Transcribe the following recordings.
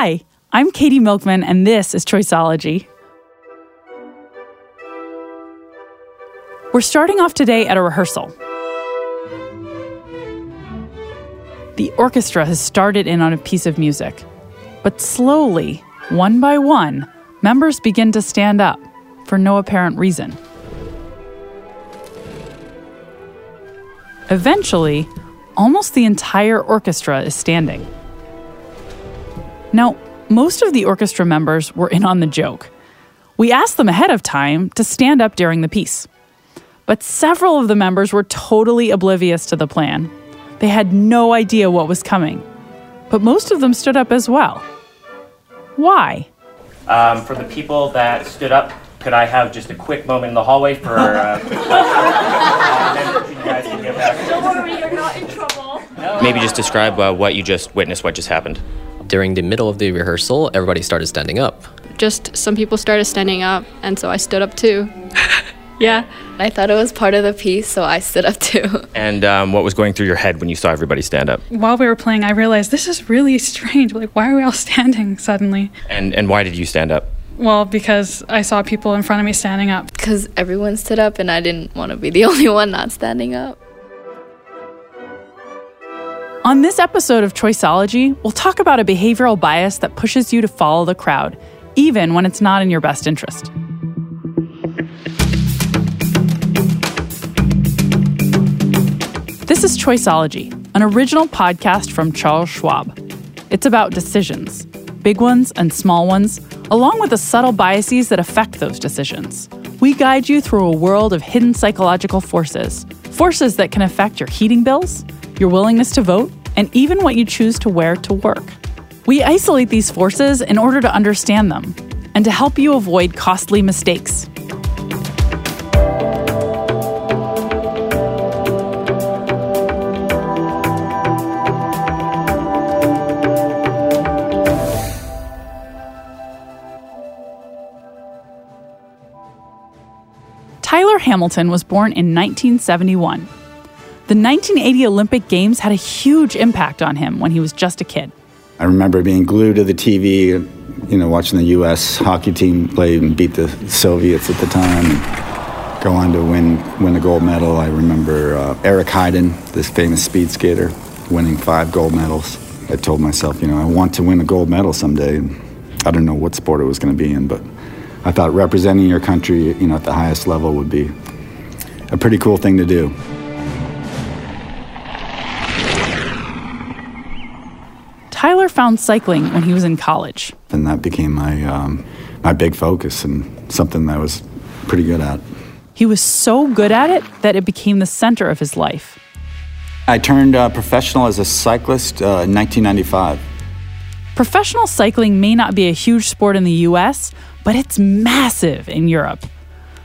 Hi, I'm Katie Milkman, and this is Choiceology. We're starting off today at a rehearsal. The orchestra has started in on a piece of music, but slowly, one by one, members begin to stand up for no apparent reason. Eventually, almost the entire orchestra is standing. Now, most of the orchestra members were in on the joke. We asked them ahead of time to stand up during the piece. But several of the members were totally oblivious to the plan. They had no idea what was coming. But most of them stood up as well. Why? Um, for the people that stood up, could I have just a quick moment in the hallway for uh, quick uh, you guys can get back? Don't worry, you're not in trouble. Maybe just describe uh, what you just witnessed, what just happened. During the middle of the rehearsal, everybody started standing up. Just some people started standing up, and so I stood up too. yeah. I thought it was part of the piece, so I stood up too. And um, what was going through your head when you saw everybody stand up? While we were playing, I realized this is really strange. Like, why are we all standing suddenly? And and why did you stand up? Well, because I saw people in front of me standing up. Because everyone stood up, and I didn't want to be the only one not standing up. On this episode of Choiceology, we'll talk about a behavioral bias that pushes you to follow the crowd, even when it's not in your best interest. This is Choiceology, an original podcast from Charles Schwab. It's about decisions, big ones and small ones, along with the subtle biases that affect those decisions. We guide you through a world of hidden psychological forces, forces that can affect your heating bills, your willingness to vote, and even what you choose to wear to work. We isolate these forces in order to understand them and to help you avoid costly mistakes. Tyler Hamilton was born in 1971. The 1980 Olympic Games had a huge impact on him when he was just a kid. I remember being glued to the TV, you know, watching the U.S. hockey team play and beat the Soviets at the time, and go on to win win a gold medal. I remember uh, Eric Heiden, this famous speed skater, winning five gold medals. I told myself, you know, I want to win a gold medal someday. I don't know what sport it was going to be in, but I thought representing your country, you know, at the highest level would be a pretty cool thing to do. Tyler found cycling when he was in college. And that became my, um, my big focus and something that I was pretty good at. He was so good at it that it became the center of his life. I turned uh, professional as a cyclist uh, in 1995. Professional cycling may not be a huge sport in the US, but it's massive in Europe.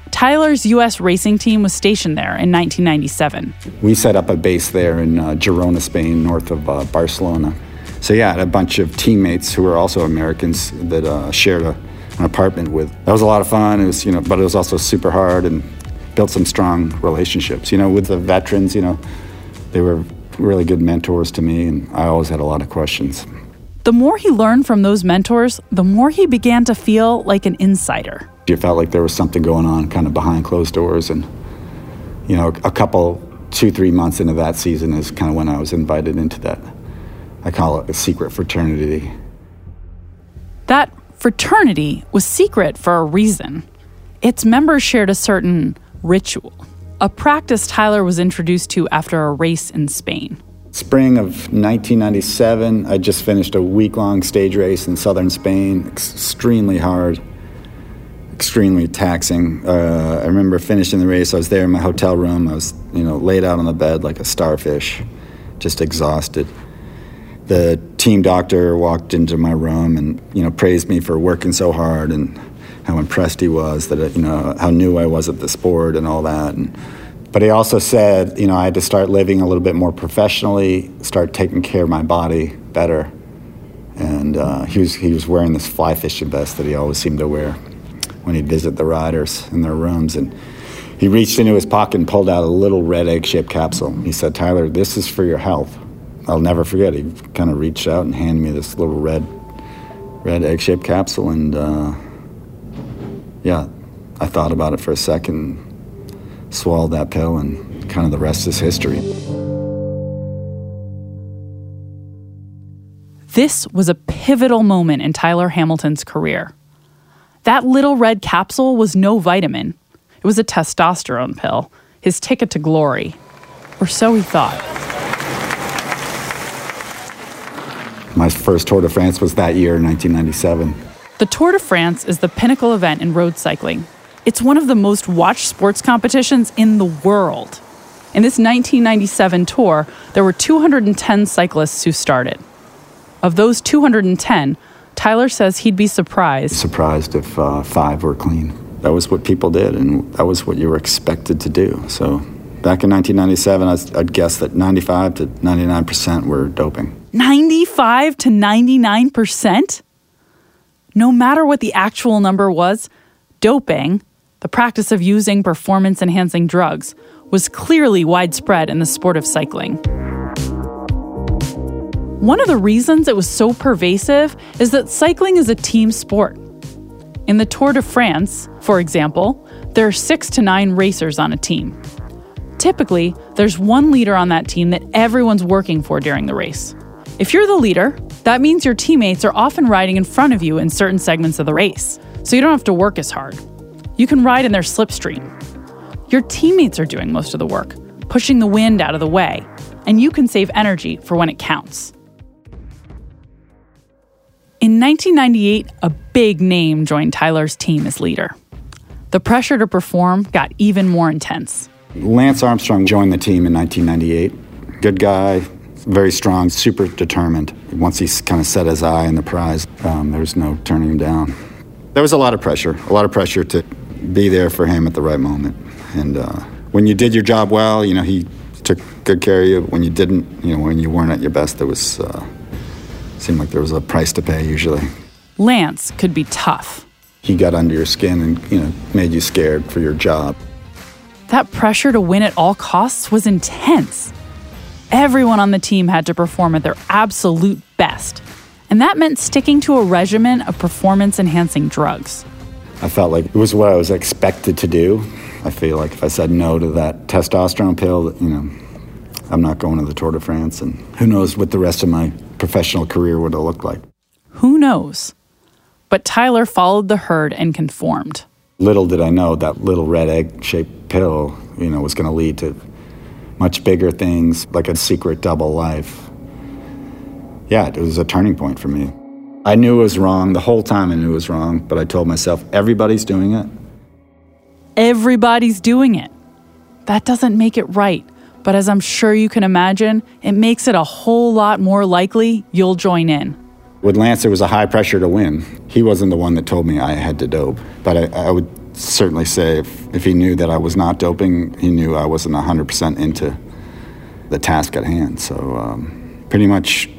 Tyler's US racing team was stationed there in 1997. We set up a base there in uh, Girona, Spain, north of uh, Barcelona. So yeah, I had a bunch of teammates who were also Americans that uh, shared a, an apartment with. That was a lot of fun. It was, you know, but it was also super hard and built some strong relationships. You know, with the veterans, you know, they were really good mentors to me, and I always had a lot of questions. The more he learned from those mentors, the more he began to feel like an insider. You felt like there was something going on kind of behind closed doors. And, you know, a couple, two, three months into that season is kind of when I was invited into that. I call it a secret fraternity. That fraternity was secret for a reason. Its members shared a certain ritual, a practice Tyler was introduced to after a race in Spain. Spring of 1997, I just finished a week long stage race in southern Spain, extremely hard, extremely taxing. Uh, I remember finishing the race, I was there in my hotel room, I was, you know, laid out on the bed like a starfish, just exhausted. The team doctor walked into my room and, you know, praised me for working so hard and how impressed he was that, you know, how new I was at the sport and all that. And, but he also said, you know, I had to start living a little bit more professionally, start taking care of my body better. And uh, he, was, he was wearing this fly fishing vest that he always seemed to wear when he'd visit the riders in their rooms. And he reached into his pocket and pulled out a little red egg shaped capsule. He said, Tyler, this is for your health. I'll never forget. He kind of reached out and handed me this little red red egg shaped capsule, and uh, yeah, I thought about it for a second, swallowed that pill, and kind of the rest is history. This was a pivotal moment in Tyler Hamilton's career. That little red capsule was no vitamin, it was a testosterone pill, his ticket to glory. Or so he thought. My first Tour de France was that year, 1997. The Tour de France is the pinnacle event in road cycling. It's one of the most watched sports competitions in the world. In this 1997 tour, there were 210 cyclists who started. Of those 210, Tyler says he'd be surprised. Surprised if uh, five were clean. That was what people did, and that was what you were expected to do. So back in 1997, I'd, I'd guess that 95 to 99% were doping. 95 to 99%? No matter what the actual number was, doping, the practice of using performance enhancing drugs, was clearly widespread in the sport of cycling. One of the reasons it was so pervasive is that cycling is a team sport. In the Tour de France, for example, there are six to nine racers on a team. Typically, there's one leader on that team that everyone's working for during the race. If you're the leader, that means your teammates are often riding in front of you in certain segments of the race, so you don't have to work as hard. You can ride in their slipstream. Your teammates are doing most of the work, pushing the wind out of the way, and you can save energy for when it counts. In 1998, a big name joined Tyler's team as leader. The pressure to perform got even more intense. Lance Armstrong joined the team in 1998. Good guy, very strong, super determined. Once he kind of set his eye on the prize, um, there was no turning him down. There was a lot of pressure, a lot of pressure to be there for him at the right moment. And uh, when you did your job well, you know, he took good care of you. When you didn't, you know, when you weren't at your best, there was uh, seemed like there was a price to pay usually. Lance could be tough. He got under your skin and you know made you scared for your job. That pressure to win at all costs was intense. Everyone on the team had to perform at their absolute best, and that meant sticking to a regimen of performance enhancing drugs. I felt like it was what I was expected to do. I feel like if I said no to that testosterone pill, you know, I'm not going to the Tour de France, and who knows what the rest of my professional career would have looked like. Who knows? But Tyler followed the herd and conformed. Little did I know that little red egg shaped pill, you know, was going to lead to much bigger things like a secret double life. Yeah, it was a turning point for me. I knew it was wrong. The whole time I knew it was wrong, but I told myself, everybody's doing it. Everybody's doing it. That doesn't make it right, but as I'm sure you can imagine, it makes it a whole lot more likely you'll join in. With Lance, there was a high pressure to win. He wasn't the one that told me I had to dope, but I, I would certainly say if, if he knew that I was not doping, he knew I wasn't 100% into the task at hand. So, um, pretty much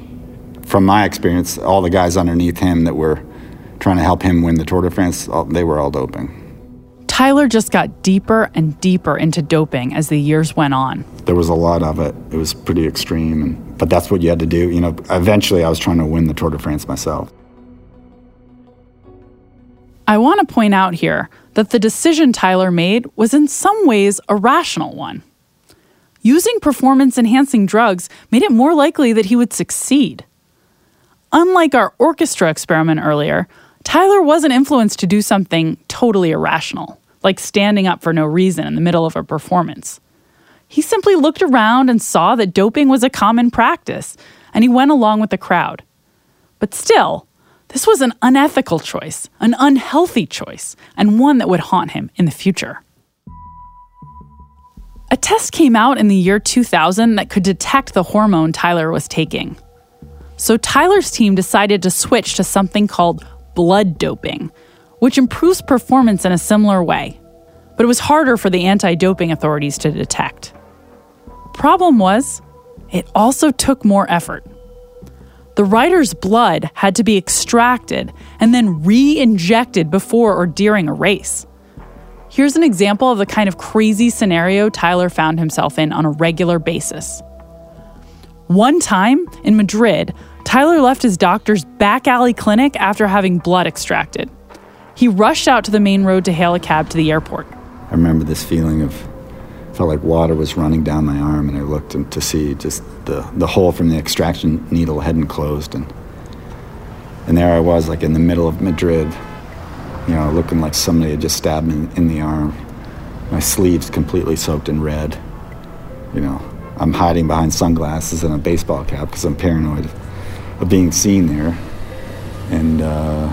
from my experience, all the guys underneath him that were trying to help him win the Tour de France, they were all doping. Tyler just got deeper and deeper into doping as the years went on. There was a lot of it. It was pretty extreme, and, but that's what you had to do. You know, eventually I was trying to win the Tour de France myself. I want to point out here that the decision Tyler made was in some ways a rational one. Using performance enhancing drugs made it more likely that he would succeed. Unlike our orchestra experiment earlier, Tyler wasn't influenced to do something totally irrational like standing up for no reason in the middle of a performance. He simply looked around and saw that doping was a common practice, and he went along with the crowd. But still, this was an unethical choice, an unhealthy choice, and one that would haunt him in the future. A test came out in the year 2000 that could detect the hormone Tyler was taking. So Tyler's team decided to switch to something called blood doping, which improves performance in a similar way. But it was harder for the anti doping authorities to detect. Problem was, it also took more effort. The rider's blood had to be extracted and then re injected before or during a race. Here's an example of the kind of crazy scenario Tyler found himself in on a regular basis. One time in Madrid, Tyler left his doctor's back alley clinic after having blood extracted. He rushed out to the main road to hail a cab to the airport. I remember this feeling of felt like water was running down my arm, and I looked to see just the, the hole from the extraction needle hadn't closed, and and there I was, like in the middle of Madrid, you know, looking like somebody had just stabbed me in the arm. My sleeves completely soaked in red. You know, I'm hiding behind sunglasses and a baseball cap because I'm paranoid of being seen there. And uh,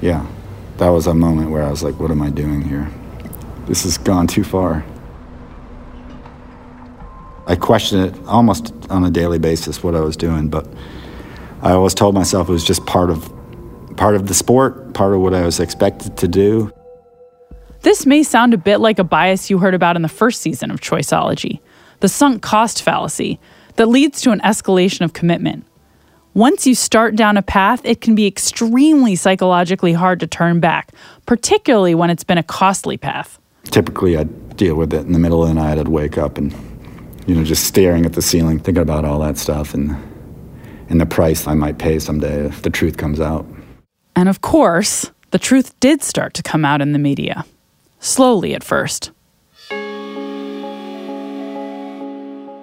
yeah, that was a moment where I was like, what am I doing here? This has gone too far. I questioned it almost on a daily basis what I was doing, but I always told myself it was just part of part of the sport, part of what I was expected to do. This may sound a bit like a bias you heard about in the first season of Choiceology, the sunk cost fallacy that leads to an escalation of commitment. Once you start down a path, it can be extremely psychologically hard to turn back, particularly when it's been a costly path. Typically, I'd deal with it in the middle of the night. I'd wake up and, you know, just staring at the ceiling, thinking about all that stuff and, and the price I might pay someday if the truth comes out. And of course, the truth did start to come out in the media. Slowly at first.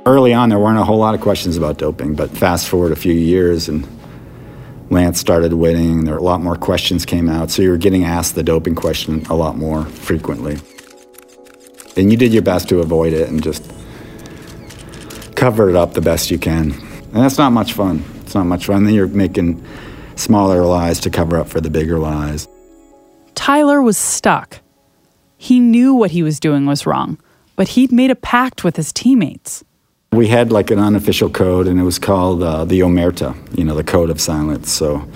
Early on, there weren't a whole lot of questions about doping, but fast forward a few years and Lance started winning, there were a lot more questions came out, so you were getting asked the doping question a lot more frequently. And you did your best to avoid it and just cover it up the best you can. And that's not much fun. It's not much fun. Then you're making smaller lies to cover up for the bigger lies. Tyler was stuck. He knew what he was doing was wrong, but he'd made a pact with his teammates. We had like an unofficial code, and it was called uh, the Omerta, you know, the code of silence. So,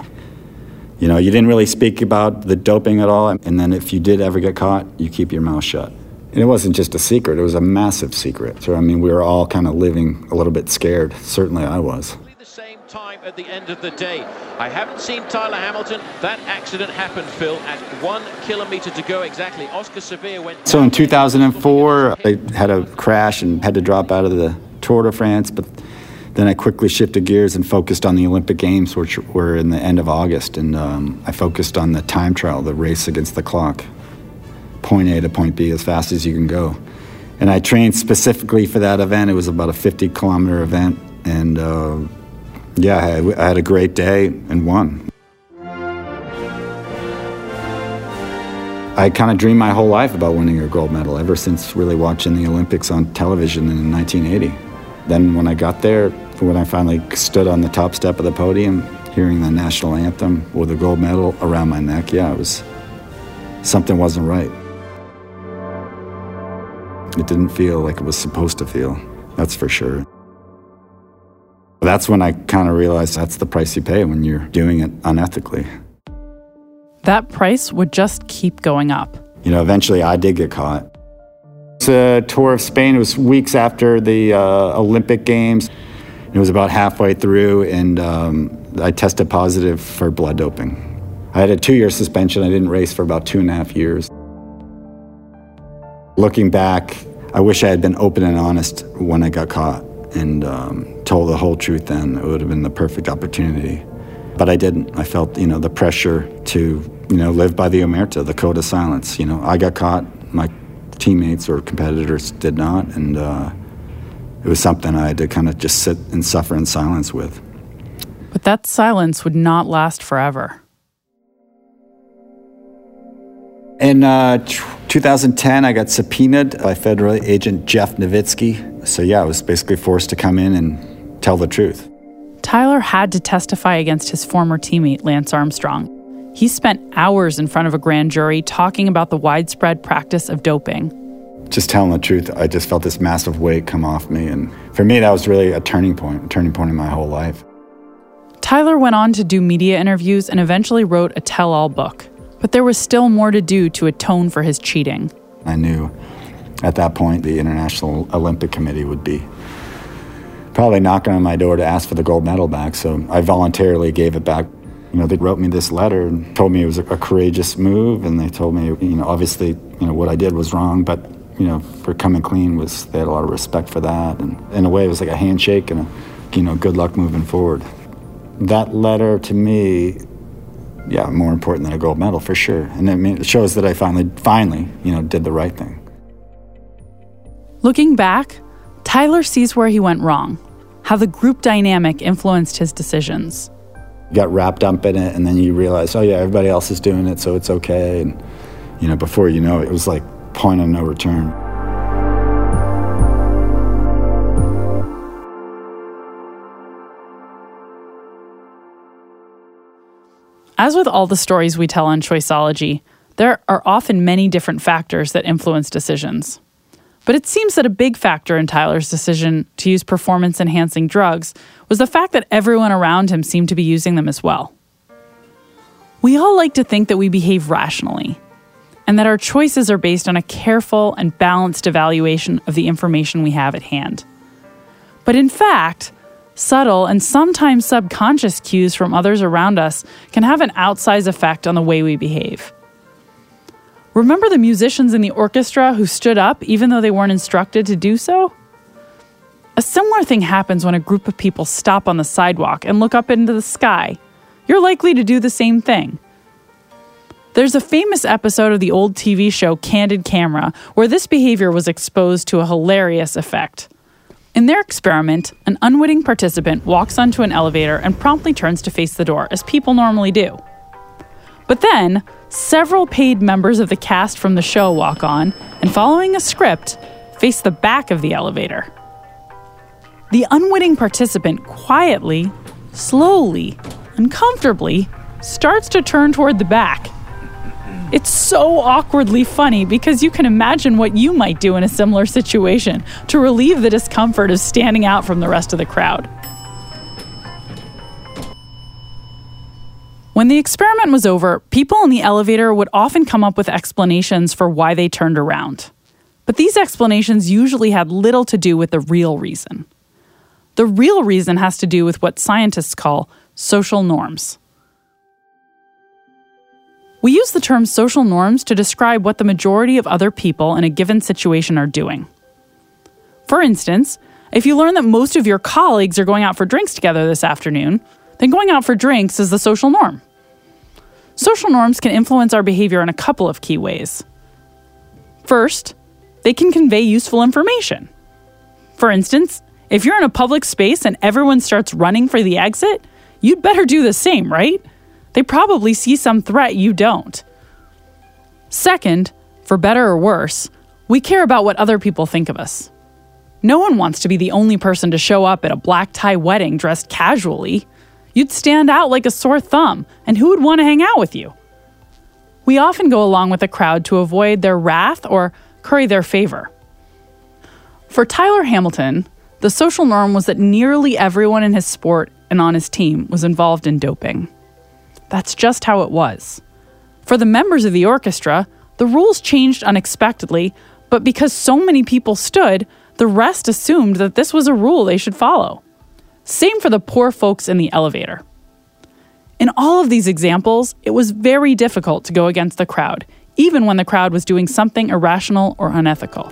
you know, you didn't really speak about the doping at all, and then if you did ever get caught, you keep your mouth shut. And it wasn't just a secret, it was a massive secret. So, I mean, we were all kind of living a little bit scared. Certainly I was. The same time at the end of the day. I haven't seen Tyler Hamilton. That accident happened, Phil, at one kilometer to go exactly. Oscar Sevilla went. So in 2004, I had a crash and had to drop out of the Tour de France, but then I quickly shifted gears and focused on the Olympic Games, which were in the end of August, and um, I focused on the time trial, the race against the clock, point A to point B as fast as you can go. And I trained specifically for that event. It was about a 50 kilometer event, and uh, yeah, I, I had a great day and won. I kind of dreamed my whole life about winning a gold medal ever since really watching the Olympics on television in 1980. Then when I got there, when I finally stood on the top step of the podium, hearing the national anthem with a gold medal around my neck, yeah, it was something wasn't right. It didn't feel like it was supposed to feel, that's for sure. That's when I kind of realized that's the price you pay when you're doing it unethically. That price would just keep going up. You know, eventually I did get caught. It's a tour of Spain. It was weeks after the uh, Olympic Games. It was about halfway through, and um, I tested positive for blood doping. I had a two year suspension. I didn't race for about two and a half years. Looking back, I wish I had been open and honest when I got caught and um, told the whole truth then. It would have been the perfect opportunity. But I didn't. I felt, you know, the pressure to, you know, live by the omerta, the code of silence. You know, I got caught. My teammates or competitors did not, and uh, it was something I had to kind of just sit and suffer in silence with. But that silence would not last forever. In uh, 2010, I got subpoenaed by federal agent Jeff Novitzky. So, yeah, I was basically forced to come in and tell the truth. Tyler had to testify against his former teammate, Lance Armstrong. He spent hours in front of a grand jury talking about the widespread practice of doping. Just telling the truth, I just felt this massive weight come off me. And for me, that was really a turning point, a turning point in my whole life. Tyler went on to do media interviews and eventually wrote a tell all book. But there was still more to do to atone for his cheating. I knew at that point the International Olympic Committee would be probably knocking on my door to ask for the gold medal back. So I voluntarily gave it back. You know, they wrote me this letter and told me it was a, courageous move, and they told me, you know, obviously, you know, what I did was wrong, but you know, for coming clean was they had a lot of respect for that, and in a way, it was like a handshake and a, you know, good luck moving forward. that letter to me, yeah, more important than a gold medal for sure. And I mean, it shows that I finally, finally, you know, did the right thing. Looking back, Tyler sees where he went wrong, how the group dynamic influenced his decisions. You got wrapped up in it, and then you realize, oh yeah, everybody else is doing it, so it's okay. And you know, before you know it, it was like point of no return. As with all the stories we tell on Choiceology, there are often many different factors that influence decisions. But it seems that a big factor in Tyler's decision to use performance enhancing drugs was the fact that everyone around him seemed to be using them as well. We all like to think that we behave rationally, and that our choices are based on a careful and balanced evaluation of the information we have at hand. But in fact, subtle and sometimes subconscious cues from others around us can have an outsized effect on the way we behave. Remember the musicians in the orchestra who stood up even though they weren't instructed to do so? A similar thing happens when a group of people stop on the sidewalk and look up into the sky. You're likely to do the same thing. There's a famous episode of the old TV show Candid Camera where this behavior was exposed to a hilarious effect. In their experiment, an unwitting participant walks onto an elevator and promptly turns to face the door, as people normally do. But then, several paid members of the cast from the show walk on and, following a script, face the back of the elevator. The unwitting participant quietly, slowly, uncomfortably starts to turn toward the back. It's so awkwardly funny because you can imagine what you might do in a similar situation to relieve the discomfort of standing out from the rest of the crowd. When the experiment was over, people in the elevator would often come up with explanations for why they turned around. But these explanations usually had little to do with the real reason. The real reason has to do with what scientists call social norms. We use the term social norms to describe what the majority of other people in a given situation are doing. For instance, if you learn that most of your colleagues are going out for drinks together this afternoon, then going out for drinks is the social norm. Social norms can influence our behavior in a couple of key ways. First, they can convey useful information. For instance, if you're in a public space and everyone starts running for the exit, you'd better do the same, right? They probably see some threat you don't. Second, for better or worse, we care about what other people think of us. No one wants to be the only person to show up at a black tie wedding dressed casually. You'd stand out like a sore thumb, and who would want to hang out with you? We often go along with the crowd to avoid their wrath or curry their favor. For Tyler Hamilton, the social norm was that nearly everyone in his sport and on his team was involved in doping. That's just how it was. For the members of the orchestra, the rules changed unexpectedly, but because so many people stood, the rest assumed that this was a rule they should follow. Same for the poor folks in the elevator. In all of these examples, it was very difficult to go against the crowd, even when the crowd was doing something irrational or unethical.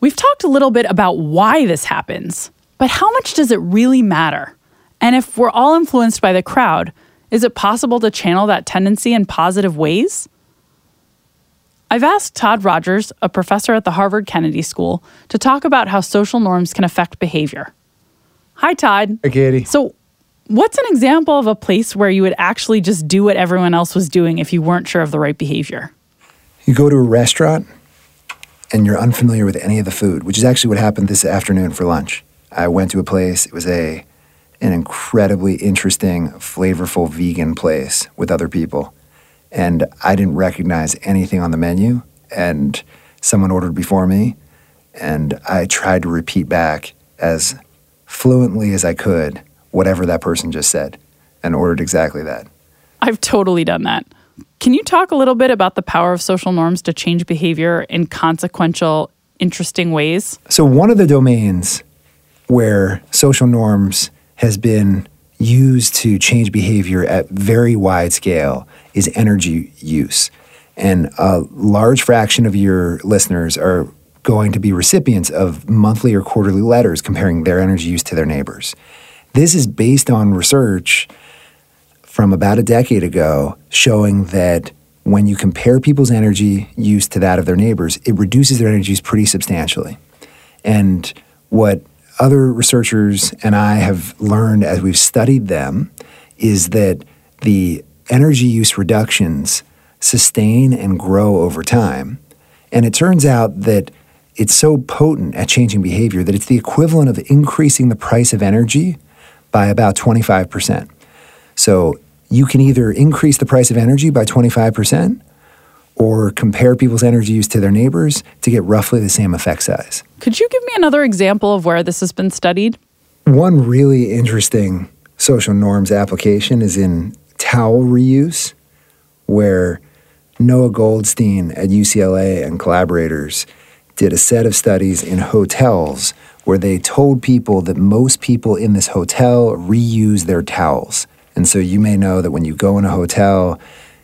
We've talked a little bit about why this happens, but how much does it really matter? And if we're all influenced by the crowd, is it possible to channel that tendency in positive ways? I've asked Todd Rogers, a professor at the Harvard Kennedy School, to talk about how social norms can affect behavior. Hi, Todd. Hi, Katie. So, what's an example of a place where you would actually just do what everyone else was doing if you weren't sure of the right behavior? You go to a restaurant and you're unfamiliar with any of the food, which is actually what happened this afternoon for lunch. I went to a place, it was a an incredibly interesting, flavorful vegan place with other people. And I didn't recognize anything on the menu. And someone ordered before me. And I tried to repeat back as fluently as I could whatever that person just said and ordered exactly that. I've totally done that. Can you talk a little bit about the power of social norms to change behavior in consequential, interesting ways? So, one of the domains where social norms has been used to change behavior at very wide scale is energy use. And a large fraction of your listeners are going to be recipients of monthly or quarterly letters comparing their energy use to their neighbors. This is based on research from about a decade ago showing that when you compare people's energy use to that of their neighbors, it reduces their energy use pretty substantially. And what other researchers and I have learned as we've studied them is that the energy use reductions sustain and grow over time. And it turns out that it's so potent at changing behavior that it's the equivalent of increasing the price of energy by about 25%. So you can either increase the price of energy by 25% or compare people's energy use to their neighbors to get roughly the same effect size. Could you give me another example of where this has been studied? One really interesting social norms application is in towel reuse, where Noah Goldstein at UCLA and collaborators did a set of studies in hotels where they told people that most people in this hotel reuse their towels. And so you may know that when you go in a hotel,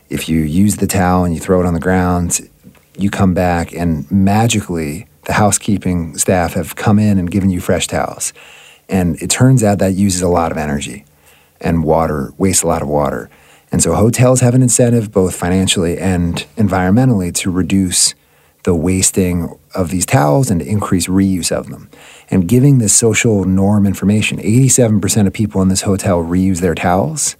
if you use the towel and you throw it on the ground, you come back and magically the housekeeping staff have come in and given you fresh towels. And it turns out that uses a lot of energy and water, wastes a lot of water. And so hotels have an incentive, both financially and environmentally, to reduce the wasting of these towels and to increase reuse of them. And giving this social norm information, 87% of people in this hotel reuse their towels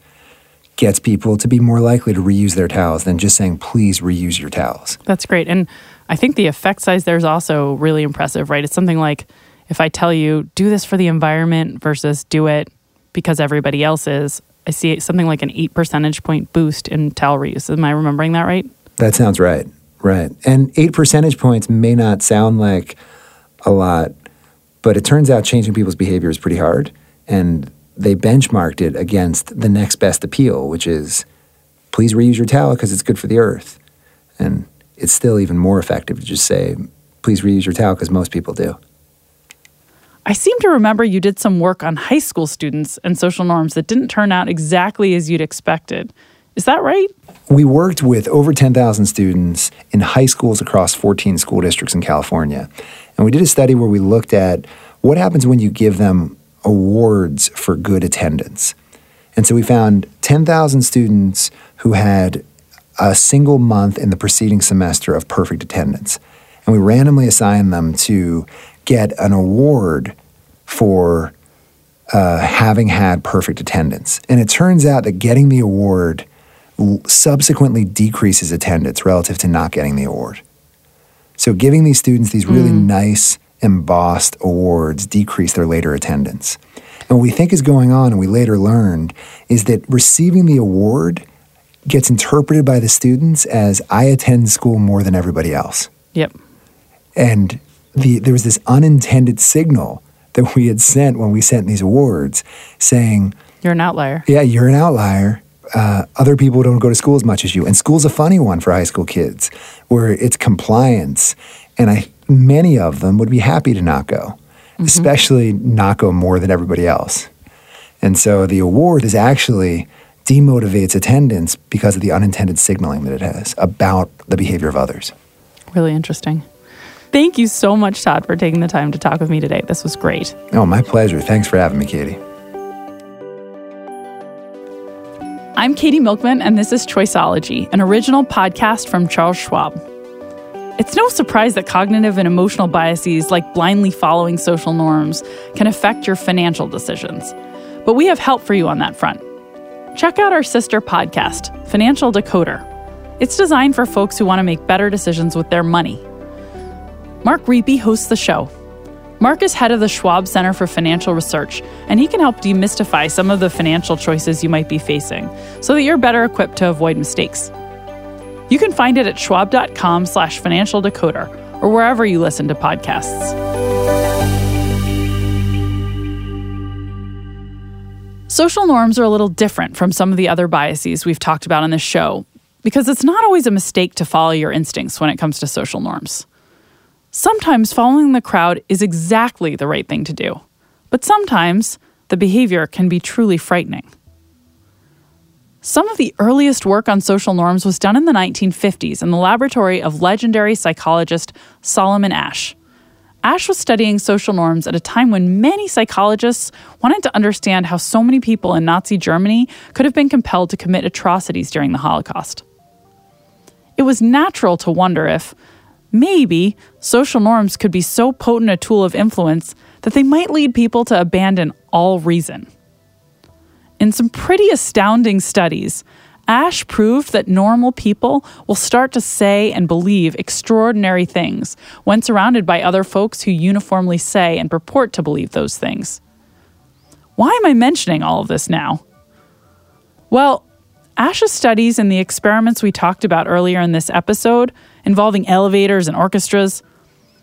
gets people to be more likely to reuse their towels than just saying, please reuse your towels. That's great. And I think the effect size there is also really impressive, right? It's something like if I tell you, do this for the environment versus do it because everybody else is, I see something like an eight percentage point boost in towel reuse. Am I remembering that right? That sounds right. Right. And eight percentage points may not sound like a lot, but it turns out changing people's behavior is pretty hard. And they benchmarked it against the next best appeal, which is please reuse your towel because it's good for the earth. And it's still even more effective to just say, please reuse your towel because most people do. I seem to remember you did some work on high school students and social norms that didn't turn out exactly as you'd expected. Is that right? We worked with over 10,000 students in high schools across 14 school districts in California. And we did a study where we looked at what happens when you give them awards for good attendance. And so we found 10,000 students who had a single month in the preceding semester of perfect attendance. And we randomly assigned them to get an award for uh, having had perfect attendance. And it turns out that getting the award subsequently decreases attendance relative to not getting the award. So giving these students these really mm. nice embossed awards decrease their later attendance. And what we think is going on, and we later learned, is that receiving the award gets interpreted by the students as I attend school more than everybody else. Yep. And the, there was this unintended signal that we had sent when we sent these awards saying, You're an outlier. Yeah, you're an outlier. Uh, other people don't go to school as much as you. And school's a funny one for high school kids where it's compliance. And I many of them would be happy to not go, mm-hmm. especially not go more than everybody else. And so the award is actually demotivates attendance because of the unintended signaling that it has about the behavior of others. Really interesting. Thank you so much, Todd, for taking the time to talk with me today. This was great. Oh, my pleasure. Thanks for having me, Katie. I'm Katie Milkman, and this is Choiceology, an original podcast from Charles Schwab. It's no surprise that cognitive and emotional biases, like blindly following social norms, can affect your financial decisions. But we have help for you on that front. Check out our sister podcast, Financial Decoder. It's designed for folks who want to make better decisions with their money. Mark Riepe hosts the show. Mark is head of the Schwab Center for Financial Research, and he can help demystify some of the financial choices you might be facing so that you're better equipped to avoid mistakes. You can find it at schwab.com slash financial decoder or wherever you listen to podcasts. Social norms are a little different from some of the other biases we've talked about on this show because it's not always a mistake to follow your instincts when it comes to social norms. Sometimes following the crowd is exactly the right thing to do, but sometimes the behavior can be truly frightening. Some of the earliest work on social norms was done in the 1950s in the laboratory of legendary psychologist Solomon Asch. Ash was studying social norms at a time when many psychologists wanted to understand how so many people in Nazi Germany could have been compelled to commit atrocities during the Holocaust. It was natural to wonder if, maybe, social norms could be so potent a tool of influence that they might lead people to abandon all reason. In some pretty astounding studies, Asch proved that normal people will start to say and believe extraordinary things when surrounded by other folks who uniformly say and purport to believe those things. Why am I mentioning all of this now? Well, Asch's studies and the experiments we talked about earlier in this episode, involving elevators and orchestras,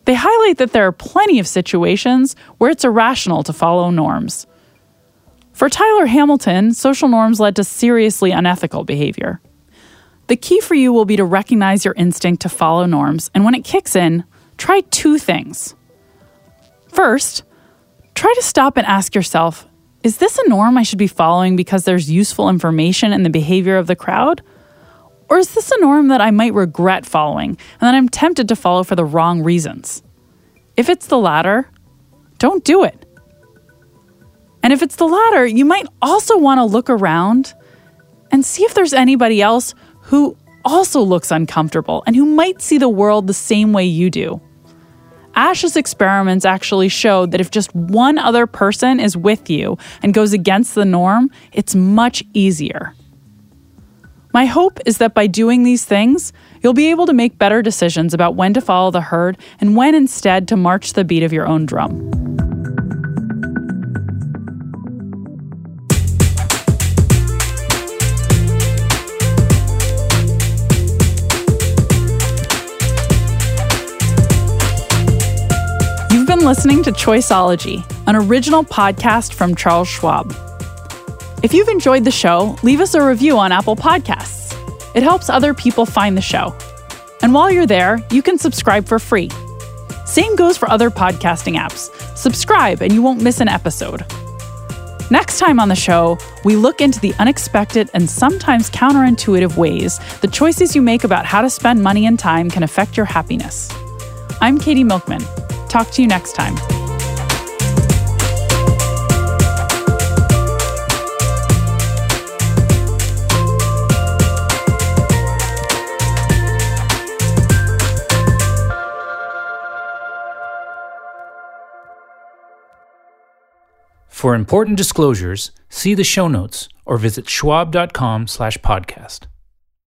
they highlight that there are plenty of situations where it's irrational to follow norms. For Tyler Hamilton, social norms led to seriously unethical behavior. The key for you will be to recognize your instinct to follow norms, and when it kicks in, try two things. First, try to stop and ask yourself is this a norm I should be following because there's useful information in the behavior of the crowd? Or is this a norm that I might regret following and that I'm tempted to follow for the wrong reasons? If it's the latter, don't do it. And if it's the latter, you might also want to look around and see if there's anybody else who also looks uncomfortable and who might see the world the same way you do. Asch's experiments actually showed that if just one other person is with you and goes against the norm, it's much easier. My hope is that by doing these things, you'll be able to make better decisions about when to follow the herd and when instead to march the beat of your own drum. Listening to Choiceology, an original podcast from Charles Schwab. If you've enjoyed the show, leave us a review on Apple Podcasts. It helps other people find the show. And while you're there, you can subscribe for free. Same goes for other podcasting apps. Subscribe and you won't miss an episode. Next time on the show, we look into the unexpected and sometimes counterintuitive ways the choices you make about how to spend money and time can affect your happiness. I'm Katie Milkman. Talk to you next time. For important disclosures, see the show notes or visit schwab.com slash podcast.